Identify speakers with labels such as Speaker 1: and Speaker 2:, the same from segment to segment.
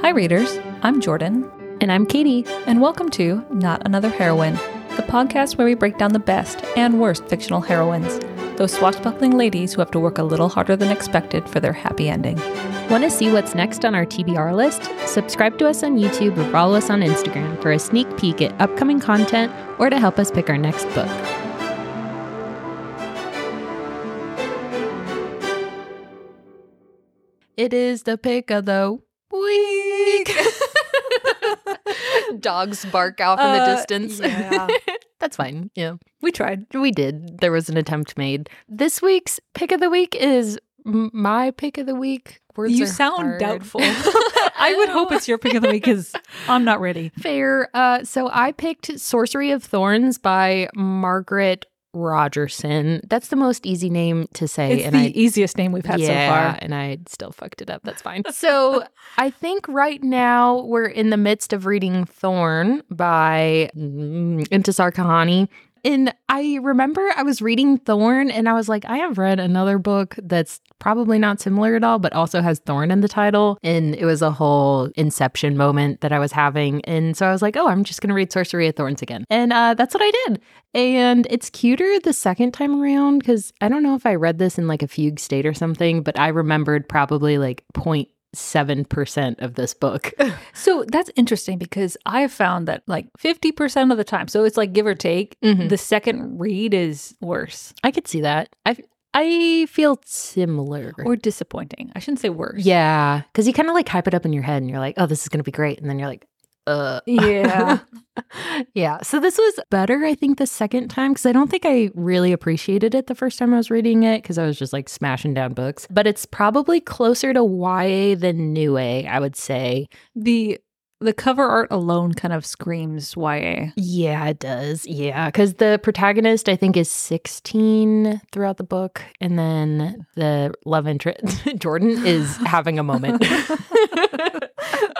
Speaker 1: Hi, readers. I'm Jordan,
Speaker 2: And I'm Katie.
Speaker 1: and welcome to Not Another Heroine, the podcast where we break down the best and worst fictional heroines, those swashbuckling ladies who have to work a little harder than expected for their happy ending.
Speaker 2: Want to see what's next on our TBR list? Subscribe to us on YouTube or follow us on Instagram for a sneak peek at upcoming content or to help us pick our next book. It is the pick of the week. Dogs bark off in the
Speaker 1: Uh,
Speaker 2: distance.
Speaker 1: yeah.
Speaker 2: That's fine. Yeah.
Speaker 1: We tried.
Speaker 2: We did. There was an attempt made. This week's pick of the week is my pick of the week. Words
Speaker 1: you sound
Speaker 2: hard.
Speaker 1: doubtful. I would hope it's your pick of the week because I'm not ready.
Speaker 2: fair. Uh, so I picked Sorcery of Thorns by Margaret Rogerson. That's the most easy name to say,
Speaker 1: It's
Speaker 2: and
Speaker 1: the
Speaker 2: I
Speaker 1: easiest name we've had
Speaker 2: yeah,
Speaker 1: so far.
Speaker 2: and I still fucked it up. That's fine. so I think right now we're in the midst of reading Thorn by mm, Intisar Khanani. And I remember I was reading Thorn and I was like, I have read another book that's probably not similar at all, but also has Thorn in the title. And it was a whole inception moment that I was having. And so I was like, oh, I'm just going to read Sorcery of Thorns again. And uh, that's what I did. And it's cuter the second time around because I don't know if I read this in like a fugue state or something, but I remembered probably like 0.7% of this book.
Speaker 1: So that's interesting because I have found that like 50% of the time, so it's like give or take,
Speaker 2: Mhm.
Speaker 1: the second read is worse
Speaker 2: I could see that. I I feel similar.
Speaker 1: or disappointing. I shouldn't say worse.
Speaker 2: yeah, because you kind of like hype it up in your head, and you're like, "Oh, this is gonna be great," and then you're like, "Uh,
Speaker 1: Yeah.
Speaker 2: yeah." So this was better, I think, the second time because I don't think I really appreciated it the first time I was reading it because I was just like smashing down books. But it's probably closer to YA than New A, I would say.
Speaker 1: the the cover art alone kind of screams YA.
Speaker 2: Yeah, it does. Yeah, because the protagonist, I think, is 16 throughout the book. And then the love interest, Jordan, is having a moment.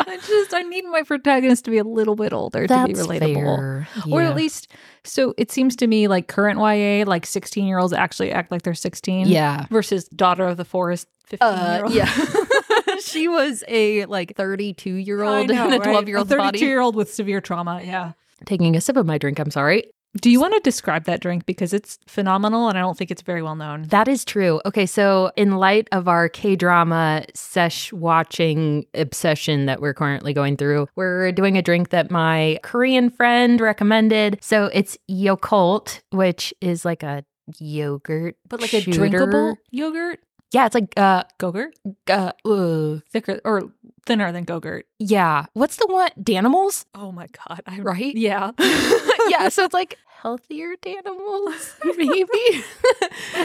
Speaker 1: I just I need my protagonist to be a little bit older to be relatable. Or
Speaker 2: Yeah.
Speaker 1: at least so it seems to me like current YA, like 16 year olds actually act like they're 16.
Speaker 2: Yeah.
Speaker 1: Versus Daughter of the Forest 15 year
Speaker 2: Uh,
Speaker 1: old.
Speaker 2: yeah. she was a like 32 year old in a 12 year old's
Speaker 1: 32 year old with severe trauma. Yeah.
Speaker 2: Taking a sip of my drink, I'm sorry.
Speaker 1: Do you want to describe that drink because it's phenomenal and I don't think it's very well known.
Speaker 2: That is true. Okay, so in light of our K drama sesh watching obsession that we're currently going through, we're doing a drink that my Korean friend recommended. So it's Yakult, which is like a yogurt,
Speaker 1: But like a drinkable yogurt,
Speaker 2: Yeah, it's like uh,
Speaker 1: Gogurt,
Speaker 2: uh, uh
Speaker 1: thicker or thinner than Gogurt.
Speaker 2: yeah. What's the one? Danimals,
Speaker 1: Oh my god! I,
Speaker 2: right?
Speaker 1: Yeah.
Speaker 2: yeah, so it's like healthier Danimals, maybe.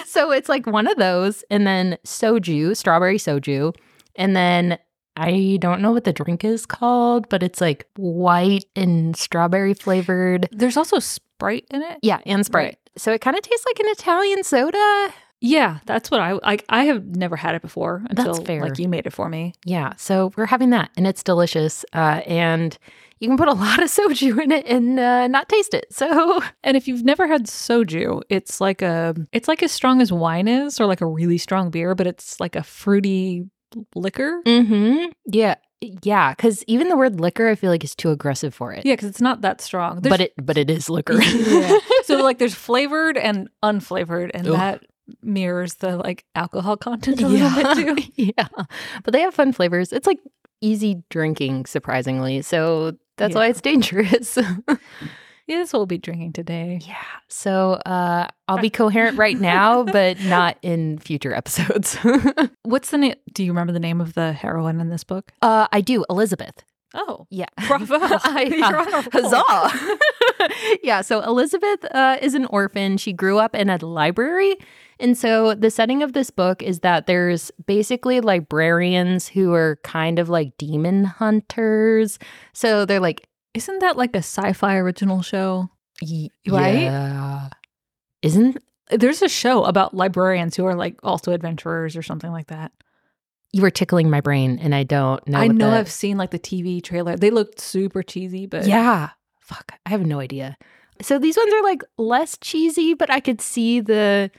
Speaker 2: so it's like one of those, and then soju, strawberry soju, and then I don't know what the drink is called, but it's like white and strawberry flavored.
Speaker 1: There's also Sprite in it.
Speaker 2: Yeah, and Sprite.
Speaker 1: Right.
Speaker 2: So it kind of tastes like an Italian soda.
Speaker 1: Yeah, that's what I like. I have never had it before until
Speaker 2: fair.
Speaker 1: like you made it for me.
Speaker 2: Yeah, so we're having that, and it's delicious. Uh, and you can put a lot of soju in it and uh, not taste it. So
Speaker 1: And if you've never had soju, it's like a it's like as strong as wine is, or like a really strong beer, but it's like a fruity liquor.
Speaker 2: Mm-hmm. Yeah. Yeah. Because even the word liquor, I feel like is too aggressive for it.
Speaker 1: Yeah, because it's not that strong. There's-
Speaker 2: But it but it is liquor.
Speaker 1: yeah. So like there's flavored and unflavored, and
Speaker 2: Ugh.
Speaker 1: that mirrors the like alcohol content a little bit too.
Speaker 2: yeah. But they have fun flavors. It's like easy drinking, surprisingly. So that's
Speaker 1: Yeah.
Speaker 2: why it's dangerous.
Speaker 1: Yeah, that's what we'll be drinking today.
Speaker 2: yeah. So uh I'll be coherent right now, but not in future episodes.
Speaker 1: What's the name? Do you remember the name of the heroine in this book?
Speaker 2: uh I do, Elizabeth.
Speaker 1: Oh,
Speaker 2: Yeah.
Speaker 1: bravo!
Speaker 2: I-
Speaker 1: You're on a roll.
Speaker 2: Huzzah! yeah, so Elizabeth uh, is an orphan. She grew up in a library. And so the setting of this book is that there's basically librarians who are kind of like demon hunters. So they're like,
Speaker 1: Isn't that like a sci-fi original show?
Speaker 2: y-
Speaker 1: Right?
Speaker 2: Yeah. Isn't
Speaker 1: There's a show about librarians who are like also adventurers or something like that.
Speaker 2: You were tickling my brain and I don't know.
Speaker 1: I know
Speaker 2: the,
Speaker 1: I've seen like the TV trailer. They looked super cheesy, but
Speaker 2: Yeah. Fuck. I have no idea. So these ones are like less cheesy, but I could see the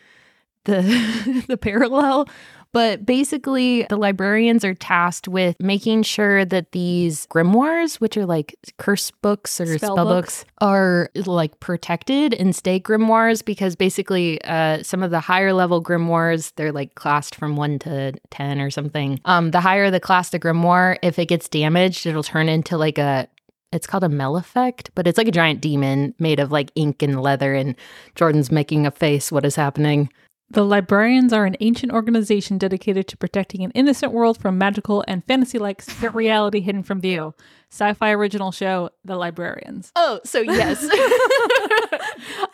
Speaker 2: the the parallel. But basically, the librarians are tasked with making sure that these grimoires, which are like curse books or
Speaker 1: Spell
Speaker 2: spell,
Speaker 1: books.
Speaker 2: books, are like protected and stay grimoires because basically, uh, some of the higher level grimoires, they're like classed from one to 10 or something. Um, the higher the class the grimoire, if it gets damaged, it'll turn into like a it's called a Malefict, but it's like a giant demon made of like ink and leather. And Jordan's making a face. What is happening?
Speaker 1: The Librarians are an ancient organization dedicated to protecting an innocent world from magical and fantasy like secret reality hidden from view. Sci fi original show, The Librarians.
Speaker 2: Oh, so yes.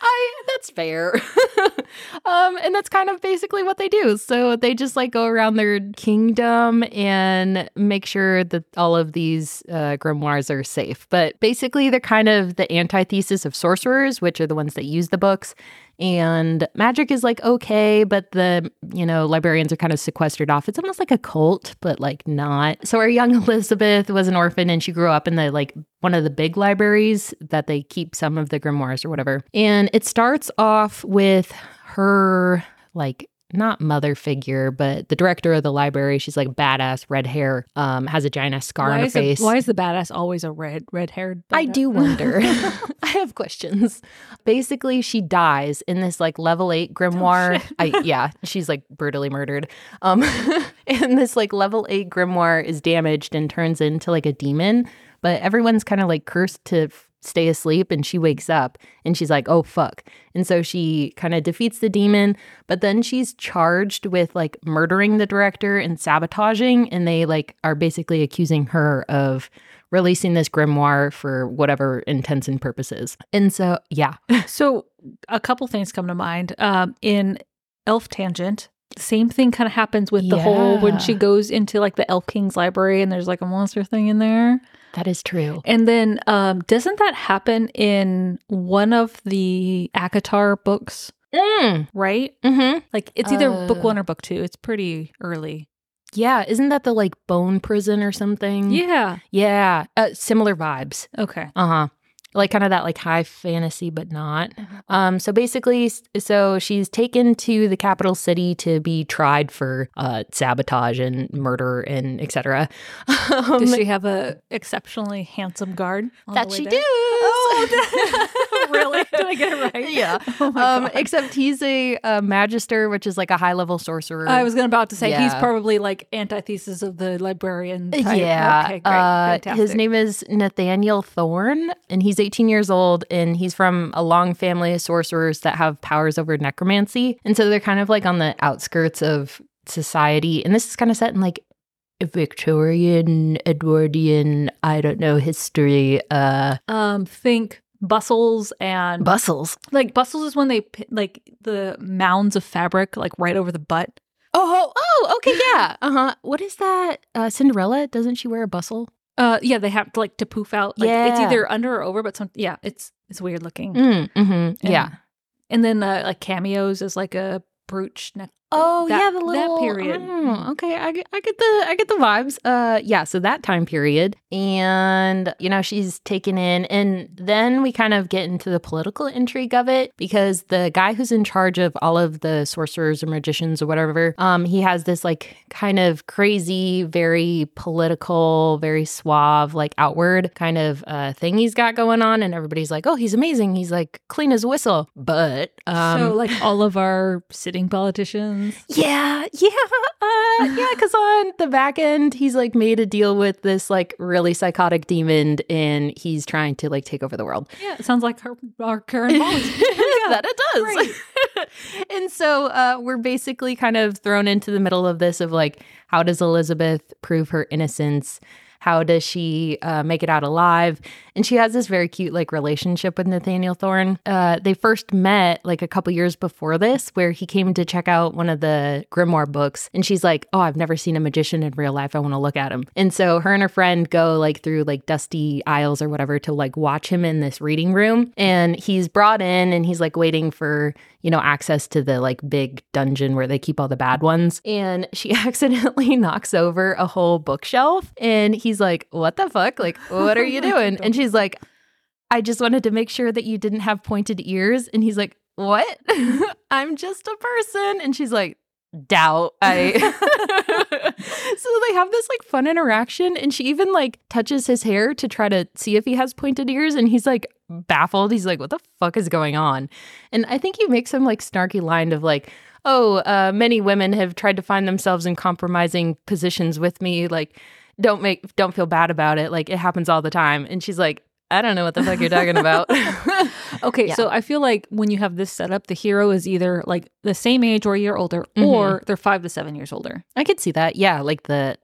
Speaker 2: I that's fair. um and that's kind of basically what they do. So they just like go around their kingdom and make sure that all of these uh, grimoires are safe. But basically they're kind of the antithesis of sorcerers, which are the ones that use the books. And magic is like okay, but the, you know, librarians are kind of sequestered off. It's almost like a cult, but like not. So our young Elizabeth was an orphan and she grew up in the like one of the big libraries that they keep some of the grimoires or whatever. And it starts off with her like not mother figure, but the director of the library. She's like badass, red hair, um, has a giant ass scar on her face.
Speaker 1: why is the badass always a red red haired?
Speaker 2: I do wonder. I have questions. Basically, she dies in this like level eight grimoire. I yeah, she's like brutally murdered. Um, and this like level eight grimoire is damaged and turns into like a demon. But everyone's kind of like cursed to f- stay asleep, and she wakes up and she's like, "Oh fuck!" And so she kind of defeats the demon, but then she's charged with like murdering the director and sabotaging, and they like are basically accusing her of releasing this grimoire for whatever intents and purposes. And so, yeah.
Speaker 1: So a couple things come to mind. Um, in Elf Tangent, same thing kind of happens with the whole when she goes into like the Elf King's library and there's like a monster thing in there.
Speaker 2: That is true.
Speaker 1: And then um, doesn't that happen in one of the ACOTAR books?
Speaker 2: Mm.
Speaker 1: Right?
Speaker 2: hmm
Speaker 1: Like it's either book
Speaker 2: Uh.
Speaker 1: one or book two. It's pretty early.
Speaker 2: Yeah. Isn't that the like bone prison or something?
Speaker 1: Yeah.
Speaker 2: Yeah. Uh, similar vibes.
Speaker 1: Okay.
Speaker 2: Uh huh. Like kind of that like high fantasy, but not. Um. So basically, so she's taken to the capital city to be tried for uh sabotage and murder and etc. Um,
Speaker 1: Does she have a exceptionally handsome guard?
Speaker 2: that she
Speaker 1: there?
Speaker 2: does.
Speaker 1: Oh, really? Did I get it right?
Speaker 2: Yeah.
Speaker 1: Oh
Speaker 2: um,
Speaker 1: God.
Speaker 2: except he's a, a magister, which is like a high level sorcerer.
Speaker 1: I was gonna about to say he's probably like antithesis of the librarian. Type.
Speaker 2: Yeah.
Speaker 1: Okay, great.
Speaker 2: Uh, his name is Nathaniel Thorne, and he's 18 years old, and he's from a long family of sorcerers that have powers over necromancy. And so they're kind of like on the outskirts of society. And this is kind of set in like Victorian, Edwardian, I don't know, history. Uh,
Speaker 1: Um, think bustles and
Speaker 2: bustles.
Speaker 1: like bustles is when they like the mounds of fabric like right over the butt.
Speaker 2: Oh, oh, okay, yeah. Uh huh. What is that? Uh, Cinderella, doesn't she wear a bustle?
Speaker 1: Uh, yeah, they have to like to poof out. Like, it's either under or over, but some yeah, it's it's weird looking.
Speaker 2: Mm, hmm
Speaker 1: And-
Speaker 2: Yeah.
Speaker 1: And then uh, like cameos is like a brooch neck.
Speaker 2: Oh
Speaker 1: that-
Speaker 2: yeah, the little
Speaker 1: that period.
Speaker 2: Oh, okay, I get, I get the I get the vibes. Uh, yeah. So that time period, and you know she's taken in, and then we kind of get into the political intrigue of it because the guy who's in charge of all of the sorcerers or magicians or whatever, um, he has this like kind of crazy, very political, very suave, like outward kind of uh thing he's got going on, and everybody's like, oh, he's amazing. He's like clean as a whistle, but um,
Speaker 1: so like all of our sitting politicians.
Speaker 2: yeah, yeah, uh, yeah. Because on the back end, he's like made a deal with this like really psychotic demon, and he's trying to like take over the world.
Speaker 1: Yeah, it sounds like our, our current politics.
Speaker 2: that it does. and so uh, we're basically kind of thrown into the middle of this of like, how does Elizabeth prove her innocence? How does she uh, make it out alive? And she has this very cute like relationship with Nathaniel Thorne. Uh, they first met like a couple years before this, where he came to check out one of the grimoire books, and she's like, "Oh, I've never seen a magician in real life. I want to look at him." And so her and her friend go like through like dusty aisles or whatever to like watch him in this reading room, and he's brought in and he's like waiting for you know access to the like big dungeon where they keep all the bad ones, and she accidentally knocks over a whole bookshelf, and he's like, "What the fuck? Like, what are you doing?" And she's like, I just wanted to make sure that you didn't have pointed ears. And he's like, What? I'm just a person. And she's like, doubt I So they have this like fun interaction and she even like touches his hair to try to see if he has pointed ears and he's like baffled. He's like, "What the fuck is going on?" And I think he makes some like snarky line of like, "Oh, uh, many women have tried to find themselves in compromising positions with me like don't make don't feel bad about it. Like it happens all the time." And she's like, I don't know what the fuck you're talking about.
Speaker 1: okay,
Speaker 2: Yeah.
Speaker 1: so I feel like when you have this setup, the hero is either like the same age or a year older, or they're five to seven years older.
Speaker 2: I could see that. Yeah, like the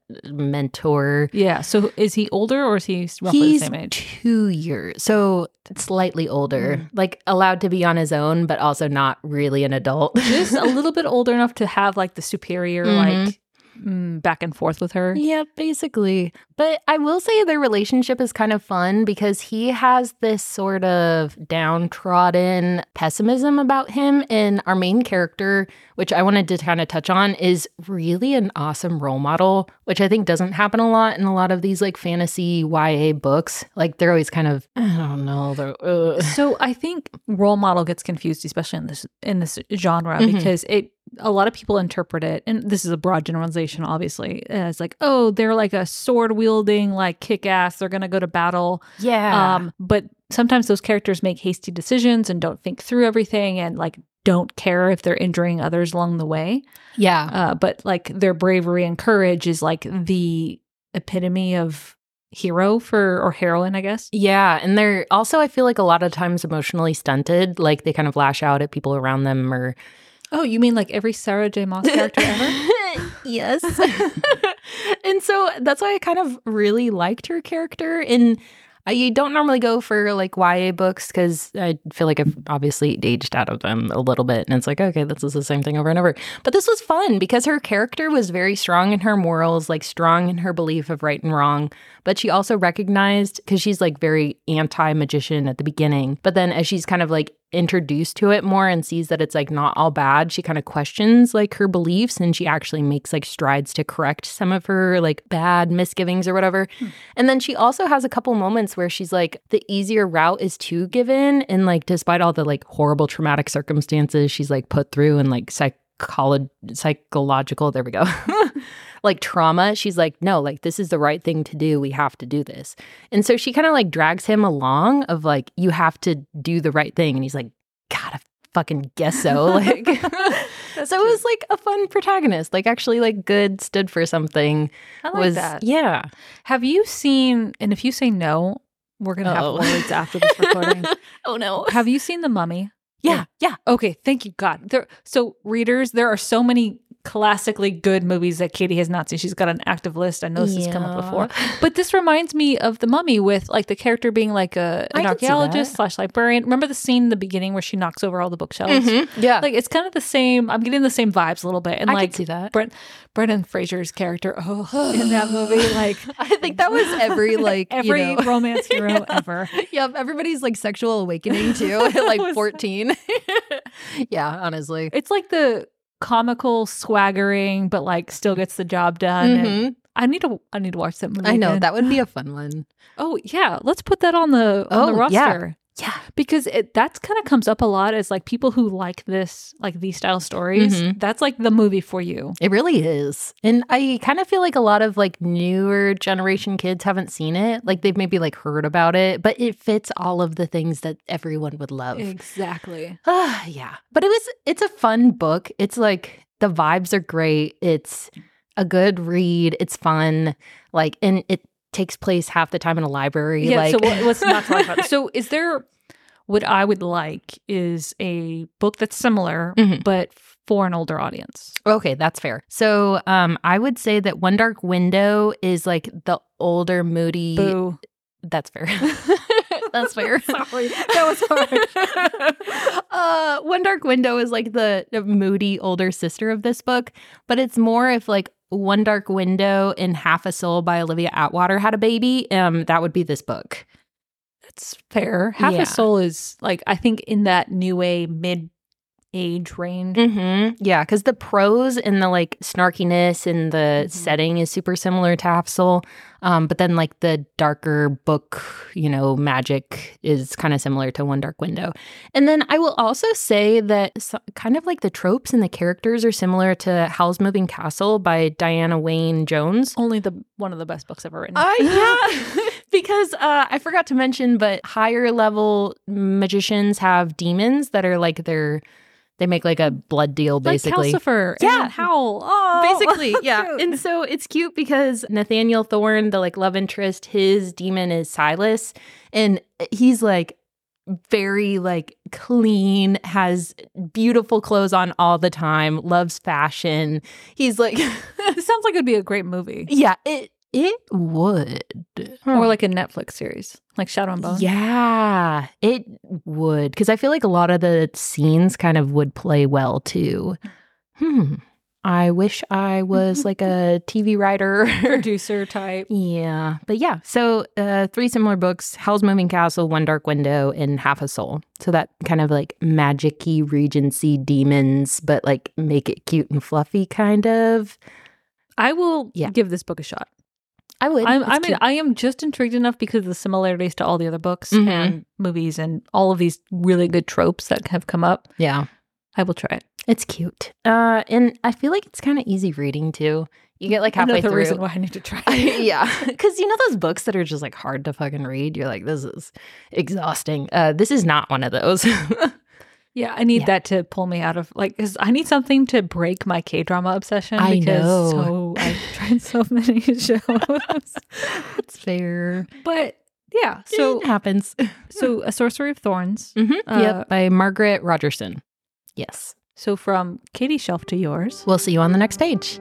Speaker 2: mentor.
Speaker 1: Yeah. So is he older or is he roughly
Speaker 2: He's
Speaker 1: the same age?
Speaker 2: two years, so slightly older,
Speaker 1: Mm.
Speaker 2: like allowed to be on his own, but also not really an adult.
Speaker 1: Just a little bit older enough to have like the superior
Speaker 2: Mhm.
Speaker 1: like mm, back and forth with her.
Speaker 2: Yeah, basically. But I will say their relationship is kind of fun because he has this sort of downtrodden pessimism about him. And our main character, which I wanted to kind of touch on, is really an awesome role model, which I think doesn't happen a lot in a lot of these like fantasy YA books. Like they're always kind of, I don't know, they're, uh.
Speaker 1: So I think role model gets confused, especially in this in this genre,
Speaker 2: Mhm.
Speaker 1: because it a lot of people interpret it, and this is a broad generalization, obviously, as like, oh, they're like a sword wielding, like kick ass. They're gonna go to battle.
Speaker 2: yeah.
Speaker 1: Um, but sometimes those characters make hasty decisions and don't think through everything, and like don't care if they're injuring others along the way.
Speaker 2: yeah.
Speaker 1: Uh, but like their bravery and courage is like the epitome of hero for or heroine, I guess.
Speaker 2: Yeah, and they're also I feel like a lot of times emotionally stunted, like they kind of lash out at people around them or
Speaker 1: Oh, you mean like every Sarah J. Maas character ever?
Speaker 2: yes. and so that's why I kind of really liked her character. And I don't normally go for like YA books because I feel like I've obviously aged out of them a little bit. And it's like, okay, this is the same thing over and over. But this was fun because her character was very strong in her morals, like strong in her belief of right and wrong. But she also recognized because she's like very anti magician at the beginning. But then as she's kind of like introduced to it more and sees that it's like not all bad, she kind of questions like her beliefs and she actually makes like strides to correct some of her like bad misgivings or whatever. Hmm. And then she also has a couple moments where she's like, the easier route is to give in. And like, despite all the like horrible traumatic circumstances she's like put through and like psycholo- psychological, there we go. like trauma, she's like, no, like this is the right thing to do. We have to do this. And so she kind of like drags him along of like, you have to do the right thing. And he's like, God, I fucking guess so. Like, so it was like a fun protagonist, like actually like good, stood for something.
Speaker 1: I like
Speaker 2: was
Speaker 1: that.
Speaker 2: yeah.
Speaker 1: Have you seen? And if you say no, we're gonna
Speaker 2: Uh-oh.
Speaker 1: have words after this recording.
Speaker 2: oh no.
Speaker 1: have you seen The Mummy?
Speaker 2: Yeah, yeah.
Speaker 1: Okay, thank you God. There. So readers, there are so many classically good movies that Katie has not seen. She's got an active list. I know this has come up before. But this reminds me of the mummy with like the character being like a an archaeologist slash librarian. Remember the scene in the beginning where she knocks over all the bookshelves?
Speaker 2: Mhm. Yeah.
Speaker 1: Like it's kind of the same. I'm getting the same vibes a little bit. And
Speaker 2: I
Speaker 1: like
Speaker 2: see that.
Speaker 1: Brent Brendan Fraser's character, oh, in that movie, like
Speaker 3: I think that was every like
Speaker 1: every
Speaker 3: you know,
Speaker 1: romance hero
Speaker 3: Yeah.
Speaker 1: ever.
Speaker 3: Yep, everybody's like sexual awakening too at like 14. yeah, honestly.
Speaker 1: It's like the comical swaggering, but like still gets the job done. and
Speaker 3: Mhm.
Speaker 1: I need to I need to watch that movie.
Speaker 3: I know
Speaker 1: again.
Speaker 3: that would be a fun one.
Speaker 1: Oh yeah, let's put that on the on
Speaker 3: Oh, yeah.
Speaker 1: roster.
Speaker 3: Yeah.
Speaker 1: Because it that's kind of comes up a lot as like people who like this like these style stories.
Speaker 2: Mhm.
Speaker 1: That's like the movie for you.
Speaker 2: It really is. And I kind of feel like a lot of like newer generation kids haven't seen it. Like they've maybe like heard about it, but it fits all of the things that everyone would love.
Speaker 1: Exactly.
Speaker 2: Ah, yeah. But it was it's a fun book. It's like the vibes are great. It's a good read. It's fun. Like and it takes place half the time in a library.
Speaker 1: Yeah.
Speaker 2: like
Speaker 1: so what, let's not talk about. It. So is there what I would like is a book that's similar
Speaker 2: Mhm.
Speaker 1: but for an older audience.
Speaker 2: Okay, that's fair. So um I would say that One Dark Window is like the older moody
Speaker 1: Boo.
Speaker 2: That's fair. That's fair.
Speaker 1: Sorry, that was hard.
Speaker 2: uh, One Dark Window is like the, the moody older sister of this book, but it's more if like One Dark Window and Half a Soul by Olivia Atwater had a baby. Um, that would be this book.
Speaker 1: That's fair. Half
Speaker 2: Yeah.
Speaker 1: a Soul is like I think in that new way mid age range.
Speaker 2: hmm Yeah, because the prose and the like snarkiness and the
Speaker 1: Mhm.
Speaker 2: setting is super similar to Hassel. Um, but then like the darker book, you know, magic is kind of similar to One Dark Window. And then I will also say that so, kind of like the tropes and the characters are similar to Howl's Moving Castle by Diana Wynne Jones.
Speaker 1: Only the one of the best books ever written.
Speaker 2: Uh, yeah, because uh, I forgot to mention, but higher level magicians have demons that are like their, they make like a blood deal basically.
Speaker 1: Like Calcifer
Speaker 2: Yeah.
Speaker 1: and Howl. Oh,
Speaker 2: basically yeah and so it's cute because nathaniel thorne the like love interest his demon is silas and he's like very like clean has beautiful clothes on all the time loves fashion he's like
Speaker 1: sounds like it'd be a great movie.
Speaker 2: yeah it it would
Speaker 1: Or like a Netflix series, like Shadow and Bone.
Speaker 2: yeah it would because i feel like a lot of the scenes kind of would play well too hmm i wish i was like a tv writer
Speaker 1: Producer type.
Speaker 2: Yeah, but yeah. So uh, three similar books: Howl's Moving Castle, One Dark Window, and Half a Soul. So that kind of like magic-y Regency demons, but like make it cute and fluffy, kind of.
Speaker 1: I will
Speaker 2: Yeah.
Speaker 1: give this book a shot.
Speaker 2: I would.
Speaker 1: I'm, I mean,
Speaker 2: cute.
Speaker 1: I am just intrigued enough because of the similarities to all the other books
Speaker 2: Mhm.
Speaker 1: and movies and all of these really good tropes that have come up.
Speaker 2: yeah,
Speaker 1: I will try it.
Speaker 2: it's cute. Uh, and I feel like it's kind of easy reading too. You get like halfway
Speaker 1: Another
Speaker 2: through.
Speaker 1: reason why I need to try it.
Speaker 2: yeah, because you know those books that are just like hard to fucking read. You're like, this is exhausting. Uh, this is not one of those.
Speaker 1: Yeah, I need
Speaker 2: Yeah.
Speaker 1: that to pull me out of like because I need something to break my K drama obsession.
Speaker 2: I
Speaker 1: because
Speaker 2: know.
Speaker 1: so I've tried so many shows,
Speaker 2: it's fair.
Speaker 1: but yeah. So
Speaker 2: it happens.
Speaker 1: so a Sorcery of Thorns.
Speaker 2: Mm-hmm.
Speaker 1: Uh,
Speaker 2: yep, by Margaret Rogerson. Yes.
Speaker 1: So from Katie's shelf to yours.
Speaker 2: We'll see you on the next page.